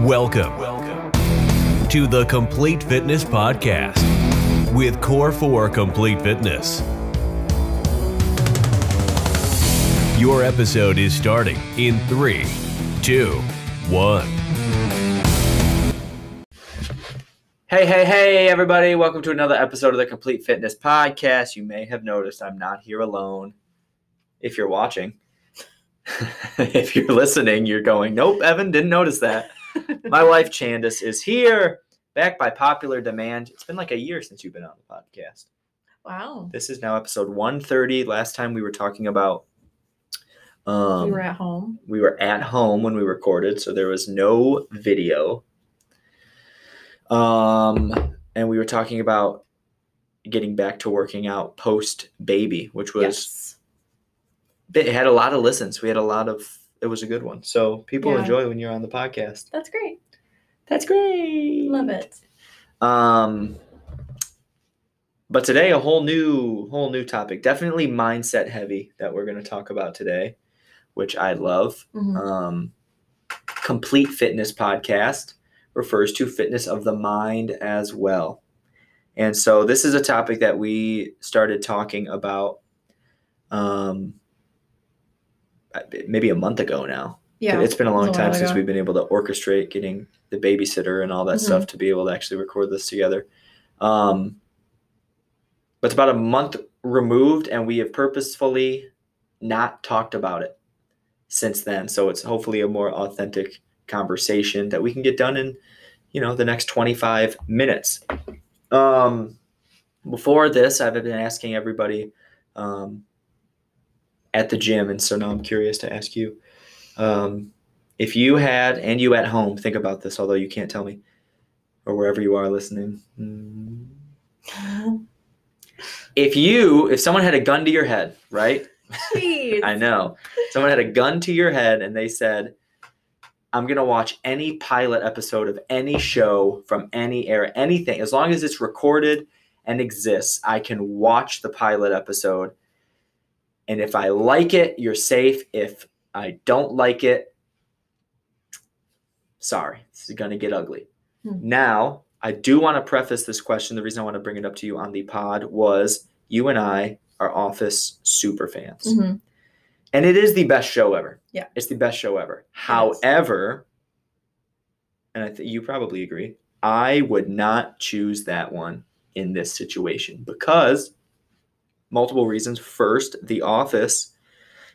Welcome, welcome to the Complete Fitness Podcast with Core 4 Complete Fitness. Your episode is starting in three, two, one. Hey, hey, hey, everybody. Welcome to another episode of the Complete Fitness Podcast. You may have noticed I'm not here alone. If you're watching, if you're listening, you're going, nope, Evan didn't notice that. My wife, Chandice, is here, back by popular demand. It's been like a year since you've been on the podcast. Wow. This is now episode 130. Last time we were talking about. Um, we were at home. we were at home when we recorded, so there was no video. Um, and we were talking about getting back to working out post baby, which was yes. it had a lot of listens. We had a lot of it was a good one. So people Yeah. enjoy when you're on the podcast. That's great. That's great. Love it. Um but today a whole new whole new topic. Definitely mindset heavy that we're going to talk about today, which I love. Mhm. Um complete fitness podcast refers to fitness of the mind as well. And so this is a topic that we started talking about um maybe a month ago now. Yeah. It's been a long a time since ago. we've been able to orchestrate getting the babysitter and all that Mhm. stuff to be able to actually record this together. Um, but it's about a month removed, and we have purposefully not talked about it since then. So it's hopefully a more authentic conversation that we can get done in, you know, the next 25 minutes. Um, before this, I've been asking everybody um, at the gym, and so now I'm curious to ask you. Um, if you had, and you at home, think about this, although you can't tell me, or wherever you are listening. Mm. If you, if someone had a gun to your head, right? I know. Someone had a gun to your head and they said, I'm going to watch any pilot episode of any show from any era, anything, as long as it's recorded and exists, I can watch the pilot episode. And if I like it, you're safe. If I don't like it, sorry, this is going to get ugly. Hmm. Now, I do want to preface this question. The reason I want to bring it up to you on the pod was you and I are Office super fans. Mhm. And it is the best show ever. Yeah. It's the best show ever. However, and I think you probably agree, I would not choose that one in this situation because multiple reasons. First, The Office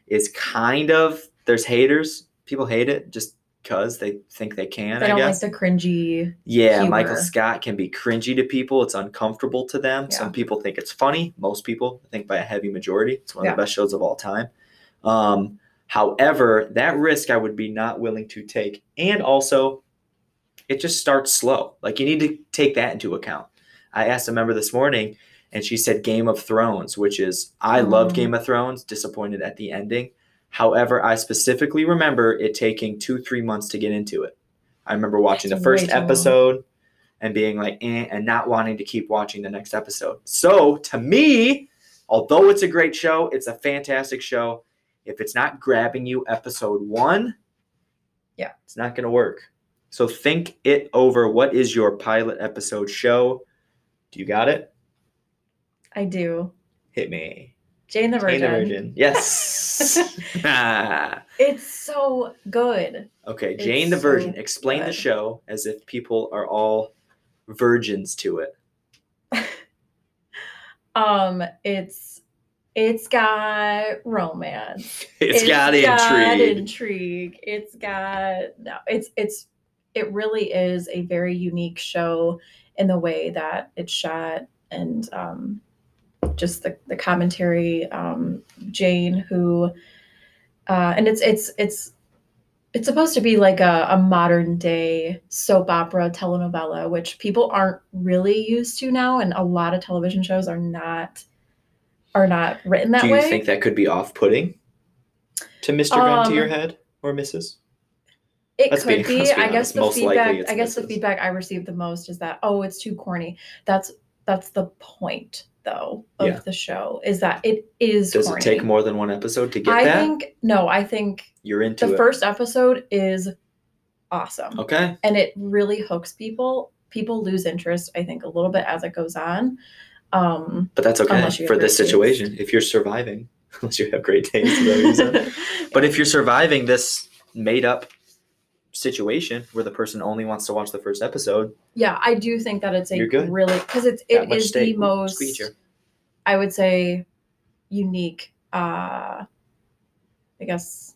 is kind of there's haters. People hate it just because they think they can, They I don't guess. like the cringy. Yeah, humor. Michael Scott can be cringy to people. It's uncomfortable to them. Some people think it's funny. Most people I think by a heavy majority. It's one of Yeah. the best shows of all time. Um, however, that risk I would be not willing to take. And also, it just starts slow. Like you need to take that into account. I asked a member this morning and she said Game of Thrones, which is I loved Mm. Game of Thrones, disappointed at the ending. However, I specifically remember it taking two, three months to get into it. I remember watching That's the first episode and being like, eh, and not wanting to keep watching the next episode. So to me, although it's a great show, it's a fantastic show. If it's not grabbing you episode one, Yeah. it's not going to work. So think it over. What is your pilot episode show? Do you got it? I do. Hit me. Jane the Virgin. Jane the Virgin. Yes. It's so good. okay, It's Jane the so Virgin. Explain the show as if people are all virgins to it. Um, it's it's got romance. it's got intrigue. intrigue. It's got no. It's it's it really is a very unique show in the way that it's shot and um, just the the commentary. Um, Jane, who uh, and it's it's it's it's supposed to be like a, a modern day soap opera telenovela, which people aren't really used to now, and a lot of television shows are not are not written that way. Do you way. think that could be off-putting to Mr. Gun to your Um, head or Mrs.? It Let's could be- be. I guess the most likely feedback. I guess the feedback I received the most is that oh, it's too corny. That's that's the point though of Yeah. the show is that it is. Does corny. it take more than one episode to get I that? think no. I think You're into the it. first episode is awesome. Okay. And it really hooks people. People lose interest, I think, a little bit as it goes on. Um, But that's okay Unless you have for this situation. If you're surviving, unless you have great taste. is that what you said? but if you're surviving this made up situation where the person only wants to watch the first episode, yeah, I do think that it's a really because it's That it much the most you. I would say unique uh I guess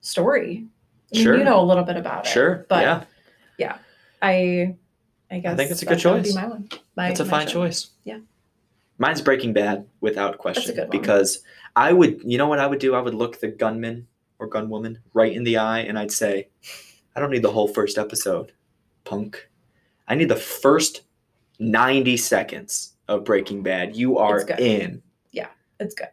story. I mean, Sure. you know a little bit about it. sure. But yeah, yeah. I I guess I think it's a good would be choice. my one. My, that's a fine show. choice. Yeah. Mine's Breaking Bad without question. Because I would, you know what I would do? I would look the gunman or gunwoman right in the eye and I'd say, I don't need the whole first episode, punk. I need the first 90 seconds of Breaking Bad. You are in. Yeah. It's good.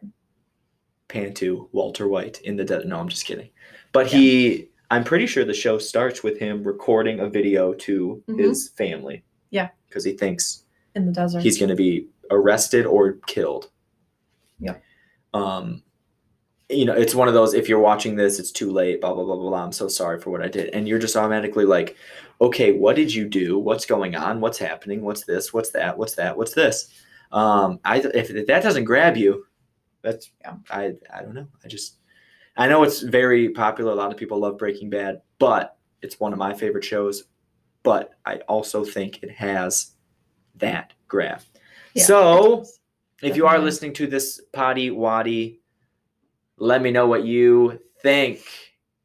Pantu, Walter White in the dead. No, I'm just kidding. But he, I'm pretty sure the show starts with him recording a video to Mhm. his family. Yeah. Because he thinks In the desert. he's going to be arrested or killed. Yeah. Um, you know, it's one of those. If you're watching this, it's too late. Blah blah blah blah blah. I'm so sorry for what I did, and you're just automatically like, okay, what did you do? What's going on? What's happening? What's this? What's that? What's that? What's this? Um, I if, if that doesn't grab you, that's Yeah. I I don't know. I just I know it's very popular. A lot of people love Breaking Bad, but it's one of my favorite shows. But I also think it has that grab. Yeah, so if you are listening to this potty waddy, let me know what you think.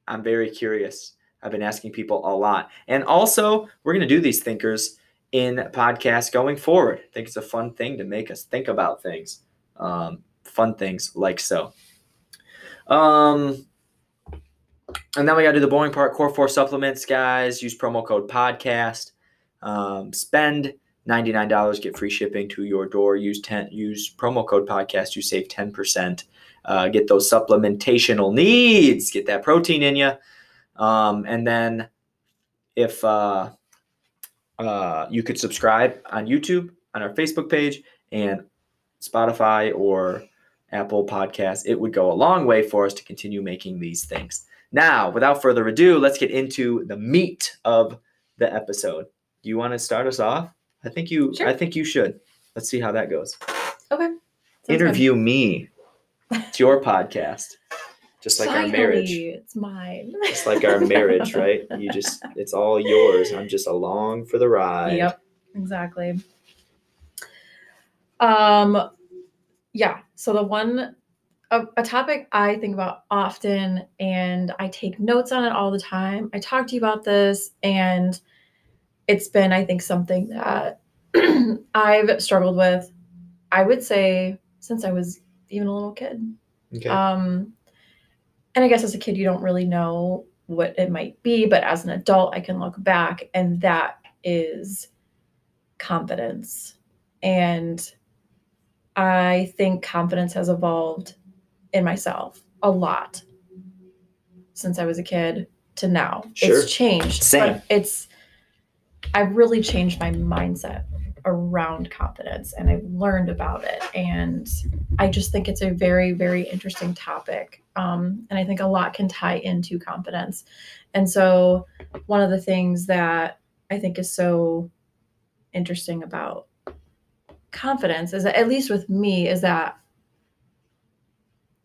I'm very curious. I've been asking people a lot. And also, we're going to do these thinkers in podcasts going forward. I think it's a fun thing to make us think about things. Um, fun things like so. Um, and then we got to do the boring part core four supplements, guys. Use promo code podcast. Um, spend $99 get free shipping to your door use 10 use promo code podcast you save 10% uh, get those supplementational needs get that protein in you um, and then if uh, uh, you could subscribe on youtube on our facebook page and spotify or apple Podcasts, it would go a long way for us to continue making these things now without further ado let's get into the meat of the episode do you want to start us off I think you. Sure. I think you should. Let's see how that goes. Okay. Sounds Interview me. It's your podcast, just like our marriage. It's mine. Just like our marriage, right? You just. It's all yours. I'm just along for the ride. Yep, exactly. Um, yeah. So the one, a, a topic I think about often, and I take notes on it all the time. I talk to you about this, and it's been, I think, something that I've struggled with. I would say since I was even a little kid. Okay. Um, and I guess as a kid, you don't really know what it might be, but as an adult, I can look back, and that is confidence. And I think confidence has evolved in myself a lot since I was a kid to now. Sure. It's changed. Same. But it's I've really changed my mindset around confidence and I've learned about it. And I just think it's a very, very interesting topic. Um, and I think a lot can tie into confidence. And so, one of the things that I think is so interesting about confidence is that, at least with me, is that,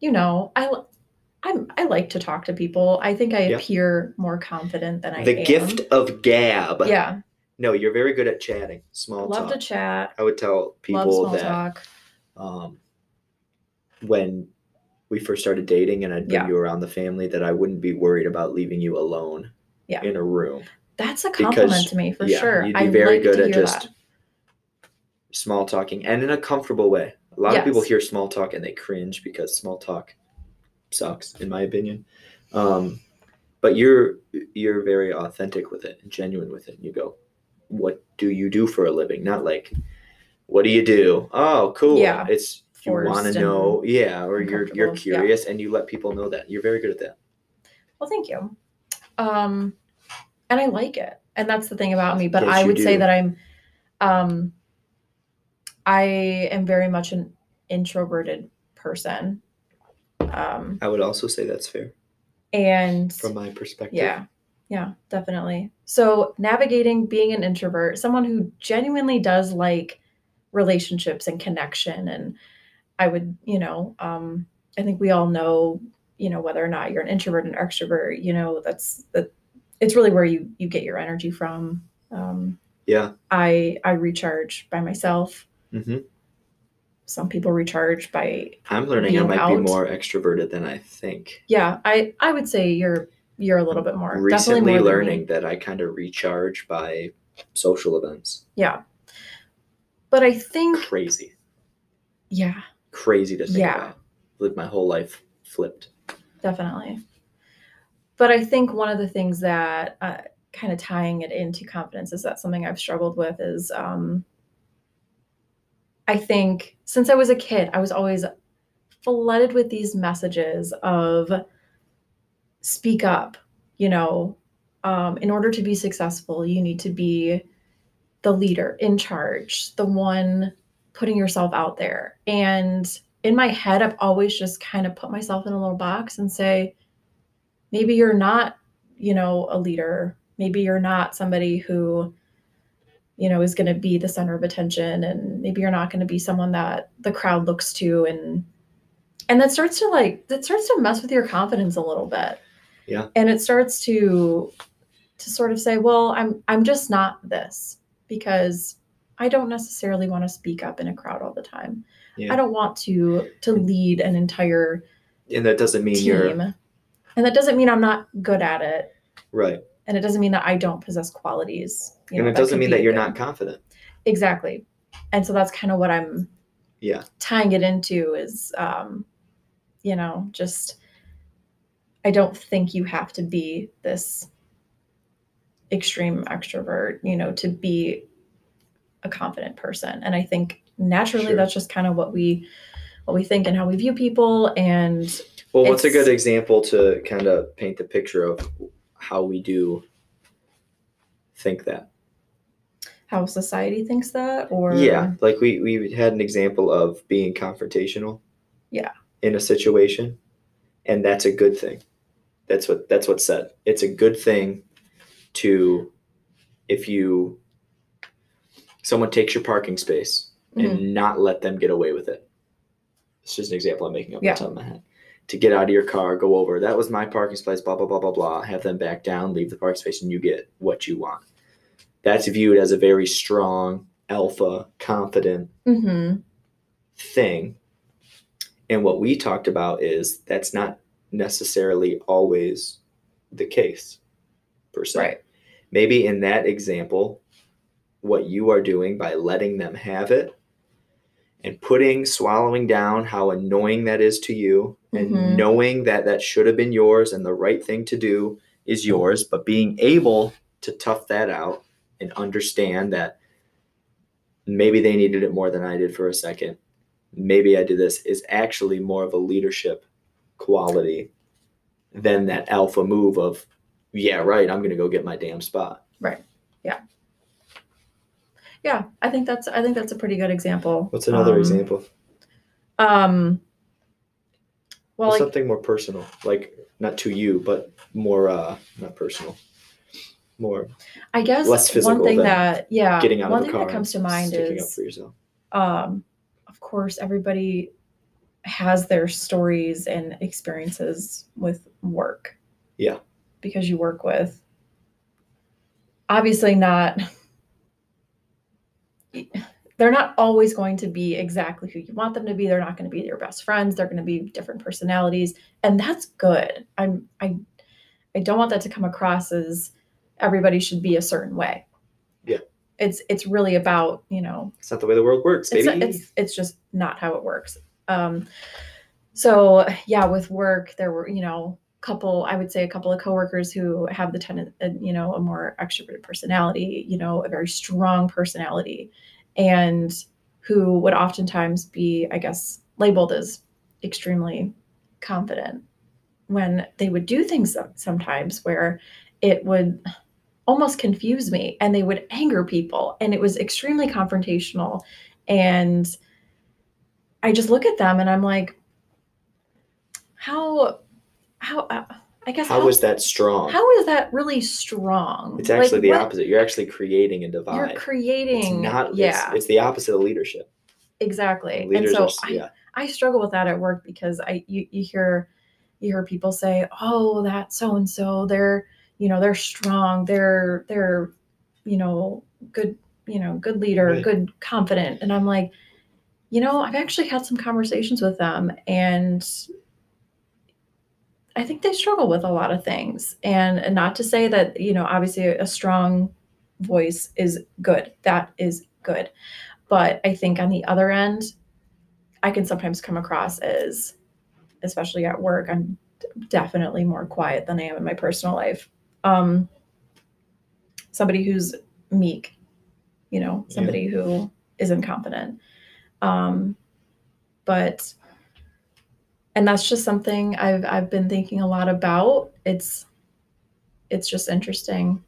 you know, I, I'm, I like to talk to people. I think I appear more confident than I the am. gift of gab. Yeah. No, you're very good at chatting. Small Love talk. to chat. I would tell Love people small that talk. um, when we first started dating and I'd bring Yeah. you around the family that I wouldn't be worried about leaving you alone Yeah. in a room. That's a compliment because, to me for yeah, sure. you'd be I very like good to at hear just that. small talking and in a comfortable way. A lot of people Yes. hear small talk and they cringe because small talk sucks, in my opinion. Um, but you're you're very authentic with it and genuine with it. You go, "What do you do for a living?" Not like, "What do you do?" Oh, cool. Yeah. It's you want to know, yeah, or you're you're uncomfortable, yeah. curious and you let people know that. You're very good at that. Well, thank you. Um, and I like it, and that's the thing about me. But Yes, I would say that I'm, um, I am very much an introverted person. Um, I would also say that's fair and from my perspective. yeah, Yeah, definitely. So, navigating being an introvert, someone who genuinely does like relationships and connection. And I would, you know, um, I think we all know, you know, whether or not you're an introvert and extrovert, you know, that's that it's really where you you get your energy from. Um, Yeah. I I recharge by myself. hmm Some people recharge by I'm learning I might out. be more extroverted than I think. yeah. I I would say you're you're a little bit more Recently more me. learning that I kind of recharge by social events. Yeah. But I think Crazy. yeah, Crazy to think Yeah. about. Lived my whole life flipped. definitely. But I think one of the things that uh, kind of tying it into confidence is that something I've struggled with is um, I think since I was a kid, I was always flooded with these messages of speak up, you know, um, in order to be successful, you need to be the leader in charge, the one putting yourself out there. And in my head, I've always just kind of put myself in a little box and say, maybe you're not, you know, a leader. Maybe you're not somebody who, you know, is going to be the center of attention. And maybe you're not going to be someone that the crowd looks to. And, and that starts to like, that starts to mess with your confidence a little bit. Yeah. And it starts to, to sort of say, well, I'm, I'm just not this because I don't necessarily want to speak up in a crowd all the time. Yeah. I don't want to to lead an entire And that doesn't mean team. you're And that doesn't mean I'm not good at it. right. And it doesn't mean that I don't possess qualities. you and know, it doesn't mean that you're good. not confident. exactly. And so that's kind of what I'm Yeah. tying it into is um, you know, just I don't think you have to be this extreme extrovert, you know, to be a confident person. And I think naturally Sure. that's just kind of what we what we think and how we view people and Well, what's a good example to kind of paint the picture of how we do think that? how society thinks that or Yeah, like we we had an example of being confrontational. Yeah. In a situation, and that's a good thing. That's what that's what's said. It's a good thing to if you someone takes your parking space Mhm. and not let them get away with it. It's just an example I'm making up Yeah. the top of my head. To get out of your car, go over. That was my parking space. Blah blah blah blah blah. Have them back down, leave the parking space, and you get what you want. That's viewed as a very strong, alpha, confident Mhm. thing. And what we talked about is that's not necessarily always the case, per se. right Maybe in that example, what you are doing by letting them have it and putting, swallowing down how annoying that is to you and Mhm. knowing that that should have been yours and the right thing to do is yours, but being able to tough that out and understand that maybe they needed it more than I did for a second. Maybe I did this is actually more of a leadership quality than that alpha move of, yeah, right, I'm going to go get my damn spot. Right. Yeah Yeah, i think that's i think that's a pretty good example What's another Um, example? um well like something more personal, like not to you, but more uh not personal, more i guess less physical one thing than that yeah getting out one of the thing car that comes to mind is for yourself. um of course everybody has their stories and experiences with work. Yeah. because you work with obviously not they're not always going to be exactly who you want them to be. They're not going to be your best friends. They're going to be different personalities. And that's good. I'm i i don't want that to come across as everybody should be a certain way. Yeah. it's it's really about you know It's not the way the world works, it's, baby. it's it's just not how it works um so yeah with work there were you know couple i would say a couple of coworkers who have the tenant uh, you know a more extroverted personality you know a very strong personality and who would oftentimes be i guess labeled as extremely confident when they would do things sometimes where it would almost confuse me and they would anger people and it was extremely confrontational and i just look at them and i'm like how how uh, I guess How, How is that strong? how is that really strong? it's actually Like, the what- opposite. You're actually creating a divide. You're creating. it's not. yeah, It's, it's the opposite of leadership. exactly. Leaders and so are. s- I, yeah. I struggle with that at work because I you, you hear you hear people say, "Oh, that so and so, they're you know they're strong, they're they're you know good you know good leader, Right. good confident," and I'm like, you know, I've actually had some conversations with them, and I think they struggle with a lot of things, and, and not to say that you know obviously a strong voice is good, that is good, but I think on the other end I can sometimes come across as, especially at work, I'm definitely more quiet than I am in my personal life. Um, somebody who's meek, you know, Yeah. somebody who isn't confident. Um, but, and that's just something I've I've been thinking a lot about. It's, it's just interesting.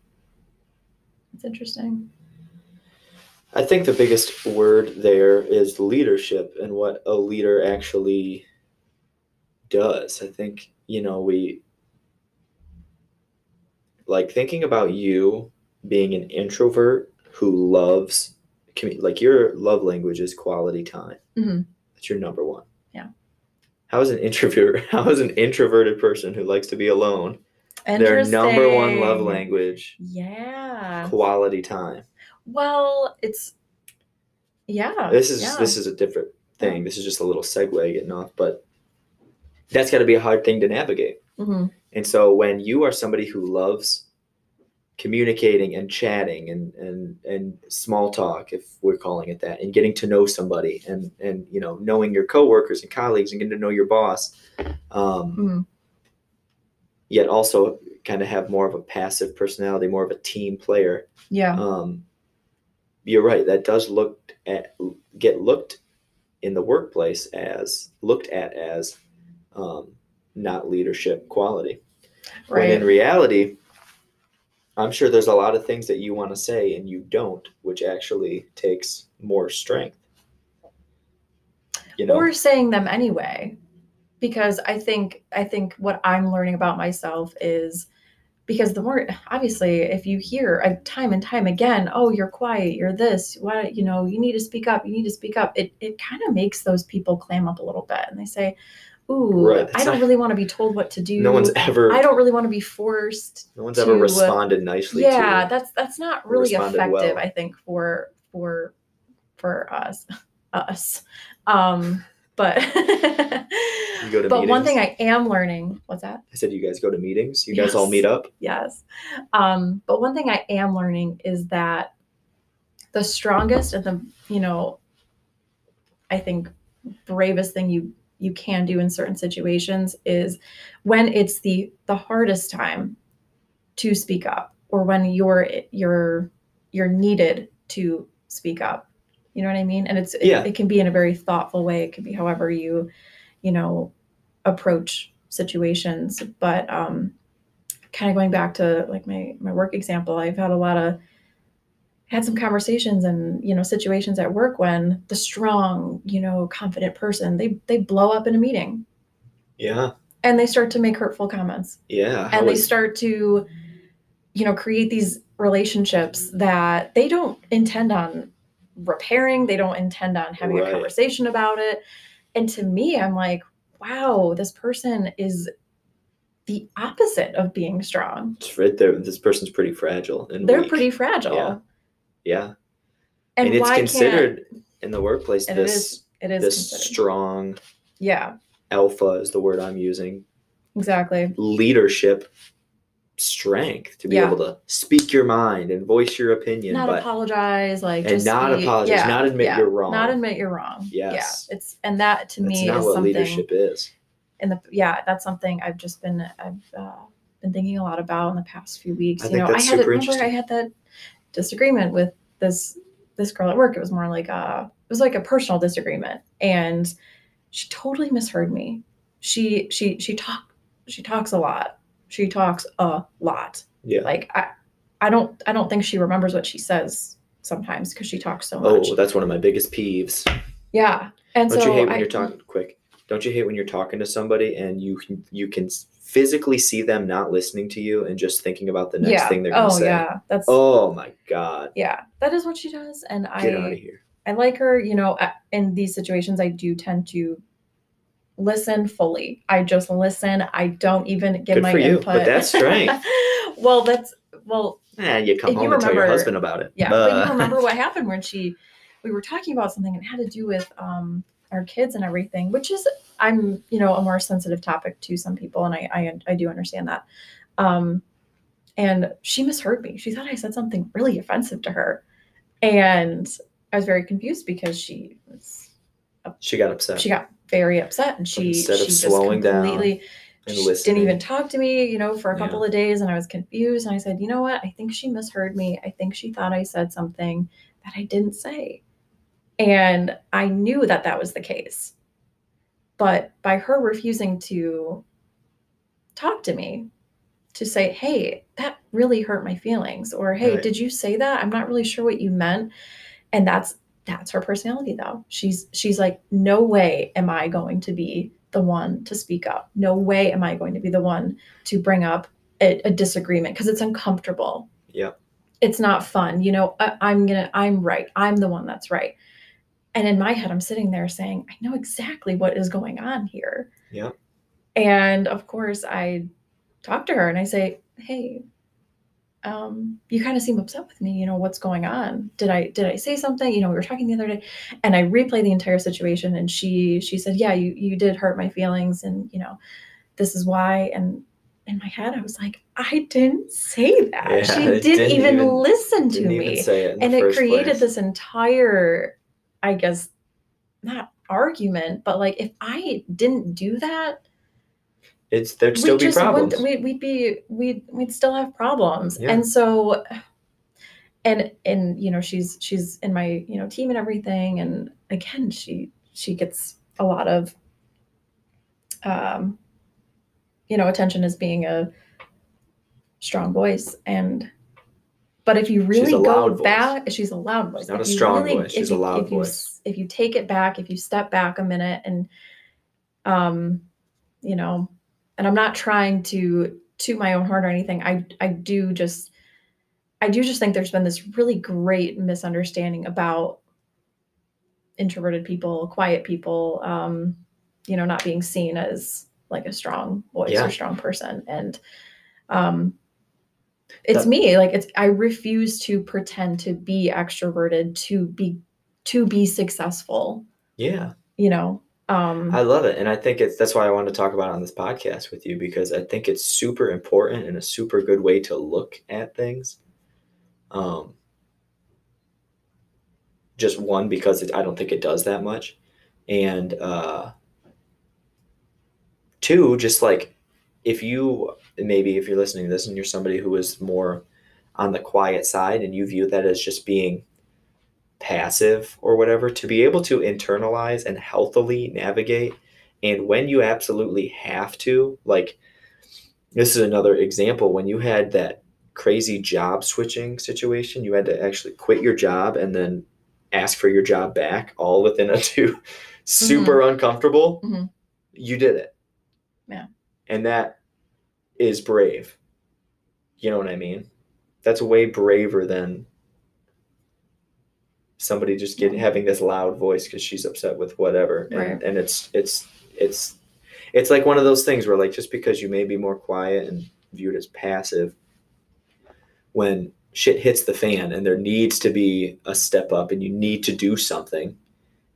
It's interesting. I think the biggest word there is leadership and what a leader actually does. I think, you know, we like thinking about you being an introvert who loves commu- like your love language is quality time. Mhm. That's your number one. Yeah. How is an introvert how is an introverted person who likes to be alone their number one love language Yeah. quality time? Well, it's yeah. this is yeah. this is a different thing. This is just a little segue getting off, but that's got to be a hard thing to navigate. Mhm. And so when you are somebody who loves communicating and chatting and and and small talk, if we're calling it that, and getting to know somebody and and you know knowing your coworkers and colleagues and getting to know your boss, um, Mhm. yet also kind of have more of a passive personality, more of a team player Yeah. um, you're right. That does look at get looked in the workplace as looked at as um, not leadership quality. Right. When in reality, I'm sure there's a lot of things that you want to say and you don't, which actually takes more strength. You know, Or saying them anyway. Because I think I think what I'm learning about myself is because the more obviously if you hear time and time again, oh, you're quiet, you're this, why you know, you need to speak up, you need to speak up. It it kind of makes those people clam up a little bit and they say, Ooh, Right, I don't not- really want to be told what to do. no one's ever I don't really want to be forced no one's ever to, uh, responded nicely yeah to that's that's not really effective well. i think for for for us us um but but one thing i am learning what's that I said you guys go to meetings, you guys all meet up. yes um but one thing i am learning is that the strongest and the you know i think bravest thing you you can do in certain situations is when it's the the hardest time to speak up or when you're you're you're needed to speak up. You know what i mean? And it's it, Yeah. it can be in a very thoughtful way. It can be however you you know approach situations. But um kind of going back to like my my work example i've had a lot of had some conversations and you know situations at work when the strong you know confident person they they blow up in a meeting Yeah, and they start to make hurtful comments yeah. And they is- start to you know create these relationships that they don't intend on repairing they don't intend on having Right. a conversation about it and to me i'm like wow this person is the opposite of being strong it's right there. This person's pretty fragile and they're weak. pretty fragile Yeah. Yeah, and, and, it's considered in the workplace and it this is it is this considered. strong yeah alpha is the word I'm using exactly leadership strength to be Yeah. able to speak your mind and voice your opinion, not but apologize like and not be- apologize, yeah, not admit yeah, you're wrong. not admit you're wrong Yes. yeah it's and that to that's me not is what something leadership is. in the yeah that's something i've just been i've uh, been thinking a lot about in the past few weeks I you know i had super remember i had that disagreement with this this girl at work it was more like a it was like a personal disagreement and she totally misheard me she she she talk she talks a lot she talks a lot Yeah. like i i don't i don't think she remembers what she says sometimes because she talks so much. Oh, much that's one of my biggest peeves. yeah and Don't so you hate when I, you're talking quick? Don't you hate when you're talking to somebody and you can you can physically see them not listening to you and just thinking about the next yeah. thing they're gonna oh say? yeah. That's Oh my god. yeah. That is what she does, and Get I out of here. I like her. You know, in these situations, I do tend to listen fully. I just listen. I don't even give Good my for you, input. but that's strength. well, that's well, Eh, you come If you home and tell your husband about it. yeah. But Uh, you remember what happened when she we were talking about something and it had to do with um our kids and everything, which is I'm you know a more sensitive topic to some people, and I I, I do understand that. Um, and she misheard me. She thought I said something really offensive to her, and I was very confused because she was she got upset she got very upset and she instead of she just slowing down completely and she listening. didn't even talk to me, you know, for a Yeah. couple of days and I was confused and I said, "You know what? I think she misheard me. I think she thought I said something that I didn't say." And I knew that that was the case. But by her refusing to talk to me to say, "Hey, that really hurt my feelings," or "Hey, Right. did you say that? I'm not really sure what you meant." And that's that's her personality though. She's she's like, "No way am I going to be the one to speak up. No way am I going to be the one to bring up a, a disagreement because it's uncomfortable. Yeah. It's not fun. You know, I, I'm gonna, I'm right. I'm the one that's right. And in my head, I'm sitting there saying, I know exactly what is going on here. Yeah. And of course, I talk to her and I say, Hey, um, you kind of seem upset with me. You know, what's going on? Did I did I say something? You know, we were talking the other day, and I replay the entire situation, and she she said, Yeah, you you did hurt my feelings, and you know, this is why. And in my head, I was like, I didn't say that. Yeah, she didn't, didn't even, even- listen to me it and it created place. this entire i guess not argument but like if i didn't do that It's there'd still be problems. wouldn't we, we'd be we'd we'd still have problems Yeah. and so and and you know she's she's in my you know team and everything and again she she gets a lot of um you know attention as being a strong voice and but if you really go back she's a loud voice She's not If a strong really- voice, she's if a loud if you voice. if you take it back if you step back a minute and um you know and i'm not trying to toot my own horn or anything i i do just i do just think there's been this really great misunderstanding about introverted people quiet people um you know not being seen as like a strong voice Yeah. or strong person and um it's That- me like it's i refuse to pretend to be extroverted to be to be successful yeah. you know um I love it. And I think it's that's why I wanted to talk about it on this podcast with you because I think it's super important and a super good way to look at things. Um just one because it, I don't think it does that much. And uh two just like if you maybe if you're listening to this and you're somebody who is more on the quiet side and you view that as just being passive or whatever to be able to internalize and healthily navigate and when you absolutely have to like this is another example when you had that crazy job switching situation you had to actually quit your job and then ask for your job back all within a two super uncomfortable Mhm. you did it Yeah. and that is brave you know what i mean that's way braver than somebody just getting having this loud voice because she's upset with whatever and, Right. and it's it's it's it's like one of those things where like just because you may be more quiet and viewed as passive when shit hits the fan and there needs to be a step up and you need to do something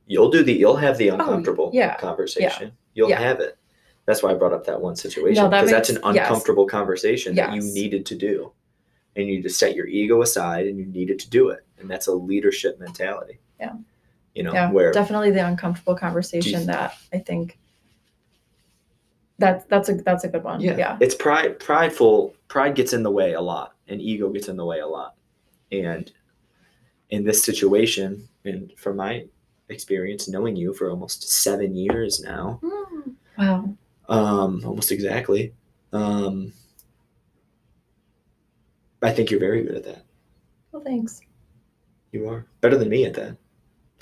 you'll do the you'll have the oh, uncomfortable Oh, yeah. conversation you'll Yeah. have it that's why i brought up that one situation No, that because that's an makes- yes. uncomfortable conversation that you needed to do. And you need to set your ego aside and you needed to do it. And that's a leadership mentality. Yeah. you know yeah where definitely the uncomfortable conversation that i think that that's a that's a good one. Yeah, yeah. It's pride prideful pride gets in the way a lot and ego gets in the way a lot. And in this situation and from my experience knowing you for almost seven years now Mm. wow um almost exactly um i think you're very good at that well thanks you are better than me at that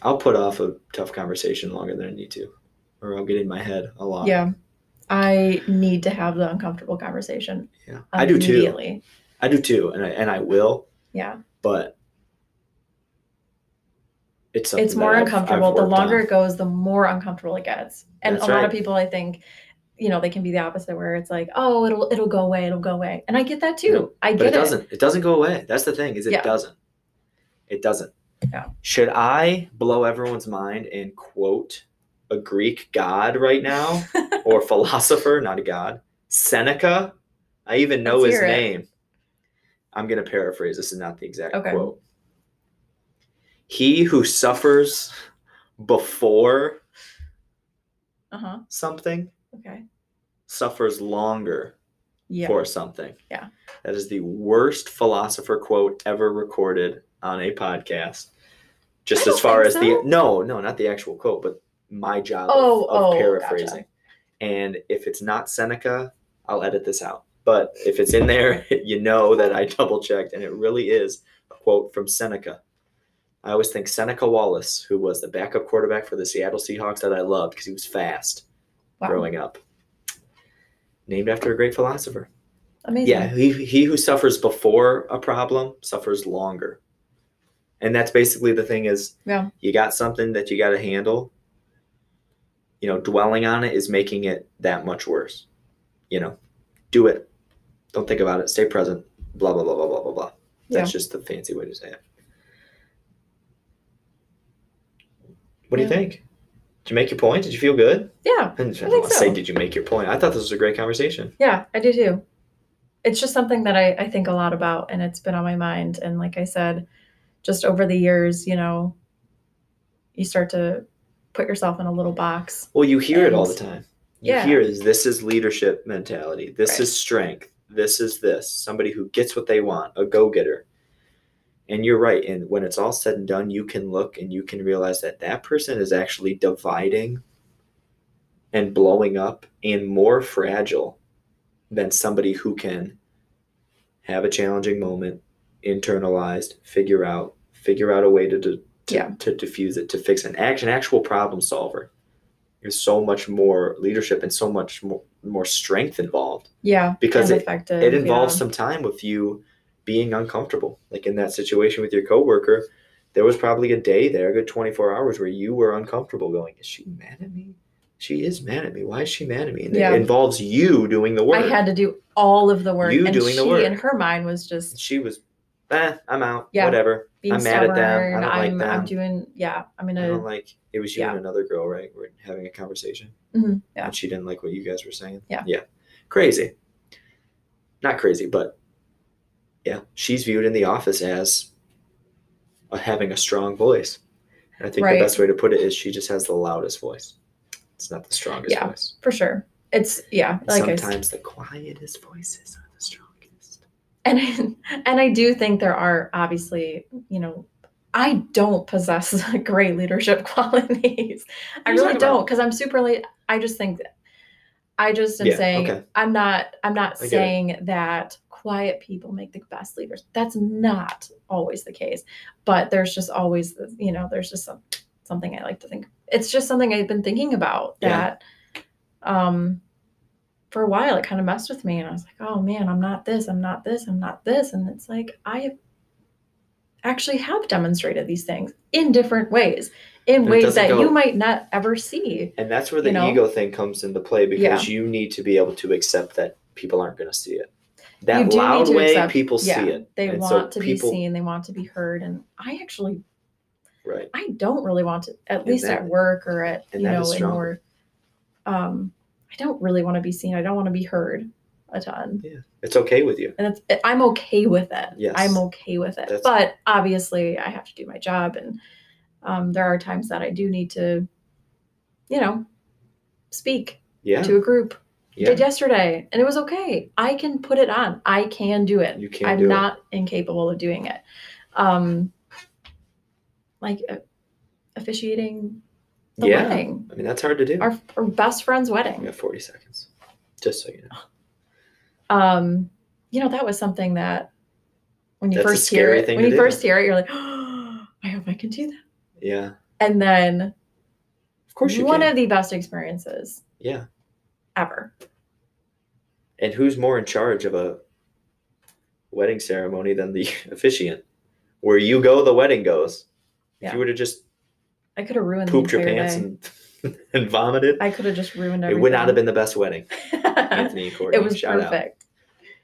i'll put off a tough conversation longer than i need to or I'll get in my head a lot. Yeah. I need to have the uncomfortable conversation Yeah. I do too. I do too, and I and I will, Yeah. but it's It's more I've- I've uncomfortable. The longer on. it goes, the more uncomfortable it gets. And That's a lot right. of people I think, you know, they can be the opposite where it's like, oh, it'll it'll go away, it'll go away. And I get that too. I but get it doesn't. It. doesn't go away. That's the thing. Is it Yeah. doesn't. It doesn't. Yeah. Should I blow everyone's mind and quote a Greek god right now or philosopher, not a god, Seneca? I even know Let's his hear it. name. I'm going to paraphrase. This is not the exact Okay. quote. He who suffers before Uh-huh. something Okay. Suffers longer Yeah. for something. Yeah. That is the worst philosopher quote ever recorded on a podcast. Just as far as the no, no, not the actual quote, but my job of- Oh, of, oh, paraphrasing. gotcha. And if it's not Seneca, I'll edit this out. But if it's in there, you know that I double checked, and it really is a quote from Seneca. I always think Seneca Wallace, who was the backup quarterback for the Seattle Seahawks that I loved because he was fast Wow. growing up. Named after a great philosopher. Amazing. Yeah, he, he who suffers before a problem suffers longer. And that's basically the thing is Yeah. you got something that you got to handle. You know, dwelling on it is making it that much worse. You know, do it. Don't think about it. Stay present. Blah, blah, blah, blah, blah, blah, blah. That's just the fancy way to say it. What do you think? Did you make your point? Did you feel good? Yeah. I think want to say, did you make your point? I thought this was a great conversation. Yeah, I do too. It's just something that I, I think a lot about and it's been on my mind. And like I said, just over the years, you know, you start to put yourself in a little box. Well, you hear it all the time. You Yeah. hear is this is leadership mentality. This Right. is strength. This is this. Somebody who gets what they want, a go-getter. And you're right. And when it's all said and done, you can look and you can realize that that person is actually dividing and blowing up and more fragile than somebody who can have a challenging moment, internalized, figure out, figure out a way to to, to, Yeah. to diffuse it, to fix an action, actual problem solver. There's so much more leadership and so much more, more strength involved Yeah. Because it- it involves yeah. some time with you being uncomfortable. Like in that situation with your coworker, there was probably a day there, a good 24 hours, where you were uncomfortable going, Is she mad at me? She is mad at me. Why is she mad at me? And Yeah. it involves you doing the work. I had to do all of the work. You and doing she the work. in her mind was just she was, eh, I'm out. Yeah. Whatever. being I'm mad at them. I don't like I'm, them. I'm doing yeah, I'm I gonna don't like it was you Yeah. and another girl, right? We're having a conversation. Mhm, yeah. And she didn't like what you guys were saying. Yeah. Yeah. Crazy. Not crazy, but yeah, she's viewed in the office as a, having a strong voice. And I think Right. the best way to put it is she just has the loudest voice. It's not the strongest Yeah. voice. for sure. It's yeah, like Sometimes the quietest voices are the strongest. and I, and I do think there are obviously, you know, I don't possess great leadership qualities. I What are you really don't because I'm super late. I just think I just am Yeah, saying okay. I'm not I'm not I saying that quiet people make the best leaders. That's not always the case. But there's just always the, you know, there's just some, something I like to think. It's just something I've been thinking about Yeah. that um for a while it kind of messed with me and I was like, "Oh man, I'm not this, I'm not this, I'm not this." And it's like I actually have demonstrated these things in different ways, in ways that go- you might not ever see. And that's where the You know? ego thing comes into play because Yeah. you need to be able to accept that people aren't going to see it. That loud way, accept- people yeah, see it. They And so want to people- be seen, they want to be heard, and I actually Right. I don't really want to, at And least that- at work or at you know, in more. Um, I don't really want to be seen. I don't want to be heard a ton, Yeah. It's okay with you. and it's I'm okay with it. Yes. I'm okay with it. That's- But obviously, I have to do my job, and um, there are times that I do need to, you know, speak Yeah. to a group. Yeah. Did yesterday, and it was okay. I can put it on. I can do it. You can I'm do it. not incapable of doing it. Um, like uh, officiating the yeah. wedding, I mean, that's hard to do. our, our best friend's We wedding. got 40 seconds. Just so you know. Um, you know, that was something that when you That's first hear it, when you do. first hear it, you're like, oh, I hope I can do that. Yeah. And then Of course you one can. of the best experiences yeah. Ever. And who's more in charge of a wedding ceremony than the officiant? Where you go, the wedding goes. If Yeah. you would have just I could have ruined pooped the your pants day. and, and vomited, I could have just ruined it would not have been the best wedding. it Anthony and Courtney, was shout out.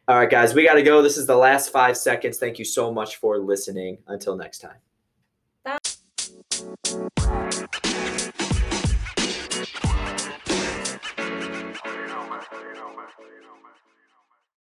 All right, guys, we got to go. This is the last five seconds. Thank you so much for listening. Until next time.